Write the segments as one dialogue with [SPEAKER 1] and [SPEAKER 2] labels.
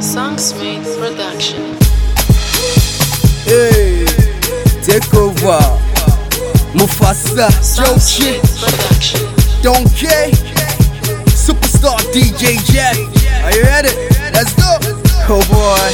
[SPEAKER 1] Songsmith Production.
[SPEAKER 2] Hey, take over. Mufasa,
[SPEAKER 1] Jochi, Production.
[SPEAKER 2] Don K, Superstar DJ Jack. Are you ready? Let's go. Oh boy.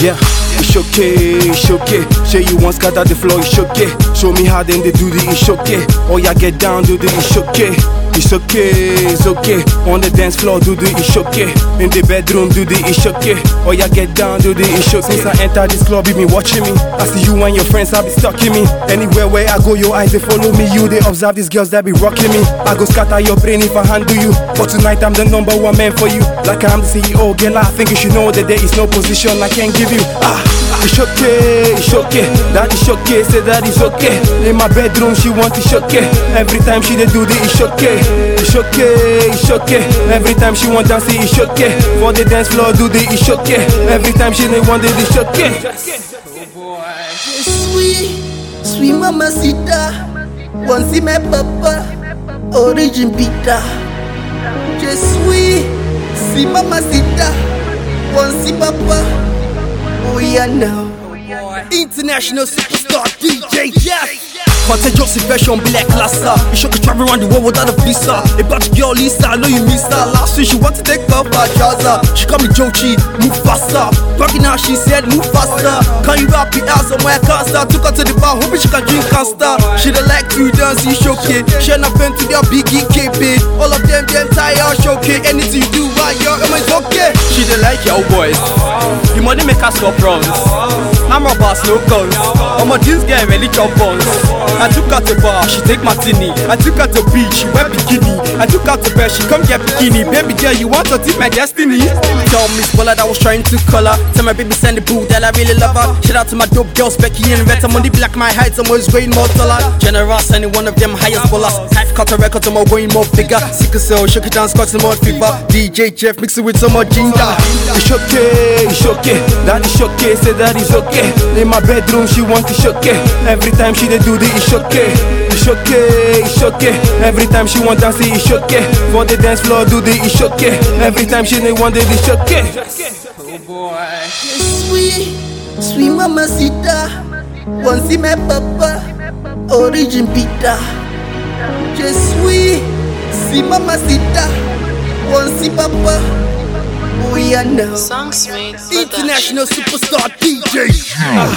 [SPEAKER 3] Yeah, it's okay, it's okay. Show you want scatter the floor, it's okay. Show me how then they do the it's okay. Oh yeah, get down, do the it's okay. It's okay, it's okay. On the dance floor, do the it's okay. In the bedroom, do the it's okay. Oh yeah, get down, do the it's okay. Since I enter this club, you been watching me. I see you and your friends, I be stalking me. Anywhere where I go, your eyes they follow me. You they observe these girls that be rocking me. I go scatter your brain if I handle you. But tonight I'm the number one man for you. Like I'm the CEO, girl. I think you should know that there is no position I can't give you. Ah, it's okay, it's okay. That is okay, say that is okay. In my bedroom, she want it. Every time she they do the it's okay. It's okay, it's okay. Every time she want dance, it, it's okay. For the dance floor, do the it's okay. Every time she they want it, it's okay.
[SPEAKER 2] Sweet, sweet mamacita. Want see my papa, origin pita. Je suis, si mamacita. Want see papa, oh yeah now. International superstar DJ Jeff. Contagious infection, black classa. You should travel around the world without a visa. About your girl Lisa, I know you miss her. Last week she want to take off her trouser. She call me Jochi, move faster. Rocking out, she said move faster. Can you rap it out somewhere can't? Took her to the bar, hoping she can drink and start. She don't like to dance, she showcase. She not been to their biggie KP. All of them, them entire showcase. Anything you do, why you're it's okay.
[SPEAKER 4] She dey like your boys. The money make her stop runs. I'm a boss, no guns. I'm a this girl really chop buns. I took her to bar, she take martini. I took her to beach, she wear bikini. I took her to bed, she come get bikini. Baby girl, you want to tip my destiny? Tell Miss Bola that was trying to call her. Tell my baby send the boo that I really love her. Shout out to my dope girls, Becky and Vet. I'm on the black, my heights, I'm always going more taller. Generous, any one of them highest ballers. Half cut a record, I'm going more bigger. Sickle cell, shook it down, some more fever. DJ Jeff, mix it with some more ginger.
[SPEAKER 3] It's okay, it's okay. That is okay, say that is okay. In my bedroom, she want it okay. Every time she they do the it's okay. It's okay, it's okay. Every time she want dance, it, it's okay. For the dance floor, do the it's okay. Every time she they want it, it's okay. Oh boy.
[SPEAKER 2] Sweet, sweet mamacita. Want see my papa, origin pita. Je suis, si mamacita. Want see papa, oh yeah now.
[SPEAKER 1] Songsmith Production.
[SPEAKER 2] International superstar DJ.
[SPEAKER 3] It's ah.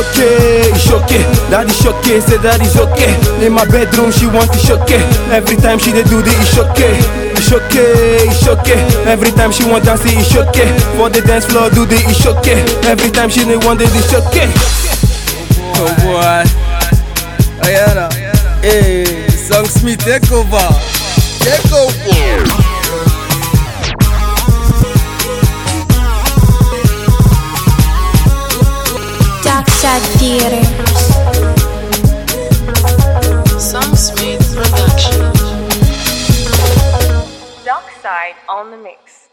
[SPEAKER 3] okay, it's okay. That is okay, say that is okay. In my bedroom, she want it okay. Every time she they do the it's okay. It's okay, it's okay. Every time she want dance, it, it's okay. For the dance floor, do the it's okay. Every time she they want it, it's okay.
[SPEAKER 2] Oh boy. Ayana. Eh, hey, Songsmith, take over. Take over.
[SPEAKER 5] Dark Side Theater.
[SPEAKER 1] Songsmith Production.
[SPEAKER 6] Dark Side on the mix.